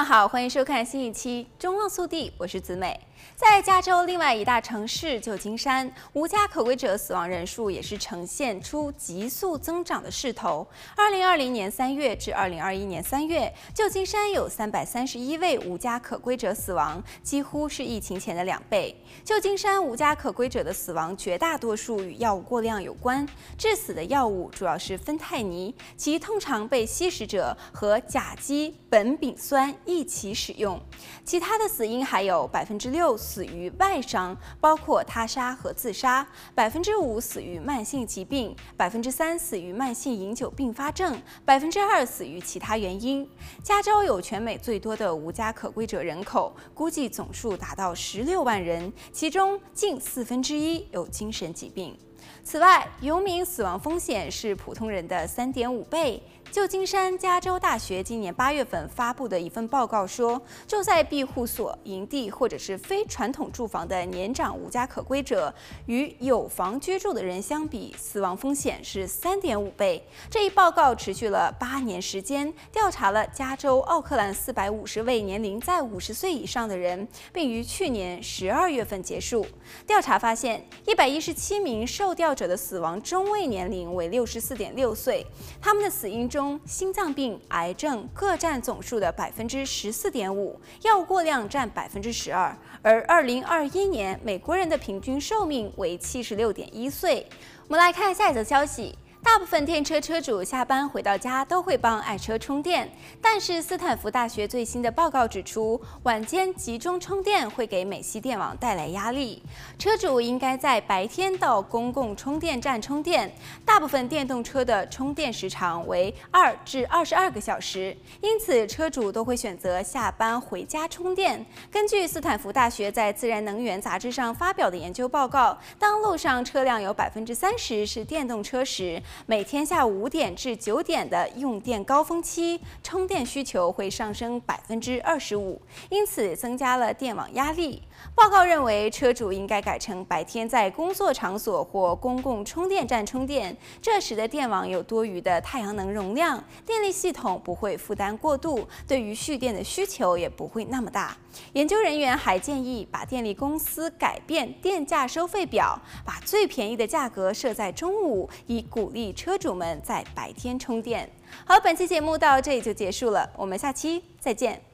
们好，欢迎收看新一期《中望速递》，我是子美。在加州另外一大城市旧金山，无家可归者死亡人数也是呈现出急速增长的势头。二零二零年三月至二零二一年三月，旧金山有三百三十一位无家可归者死亡，几乎是疫情前的两倍。旧金山无家可归者的死亡绝大多数与药物过量有关，致死的药物主要是芬太尼，其通常被吸食者和甲基苯丙酸一起使用。其他的死因还有百分之六。死于外伤，包括他杀和自杀；百分之五死于慢性疾病；百分之三死于慢性饮酒并发症；百分之二死于其他原因。加州有全美最多的无家可归者人口，估计总数达到十六万人，其中近四分之一有精神疾病。此外，游民死亡风险是普通人的三点五倍。旧金山加州大学今年八月份发布的一份报告说，住在庇护所、营地或者是非传统住房的年长无家可归者，与有房居住的人相比，死亡风险是三点五倍。这一报告持续了八年时间，调查了加州奥克兰四百五十位年龄在五十岁以上的人，并于去年十二月份结束。调查发现，一百一十七名受调者的死亡中位年龄为六十四点六岁，他们的死因中。中心脏病、癌症各占总数的百分之十四点五，药物过量占百分之十二。而二零二一年美国人的平均寿命为七十六点一岁。我们来看下一则消息。大部分电车车主下班回到家都会帮爱车充电，但是斯坦福大学最新的报告指出，晚间集中充电会给美西电网带来压力。车主应该在白天到公共充电站充电。大部分电动车的充电时长为二至二十二个小时，因此车主都会选择下班回家充电。根据斯坦福大学在《自然能源》杂志上发表的研究报告，当路上车辆有百分之三十是电动车时，每天下午五点至九点的用电高峰期，充电需求会上升百分之二十五，因此增加了电网压力。报告认为，车主应该改成白天在工作场所或公共充电站充电，这时的电网有多余的太阳能容量，电力系统不会负担过度，对于蓄电的需求也不会那么大。研究人员还建议把电力公司改变电价收费表，把最便宜的价格设在中午，以鼓励车主们在白天充电。好，本期节目到这里就结束了，我们下期再见。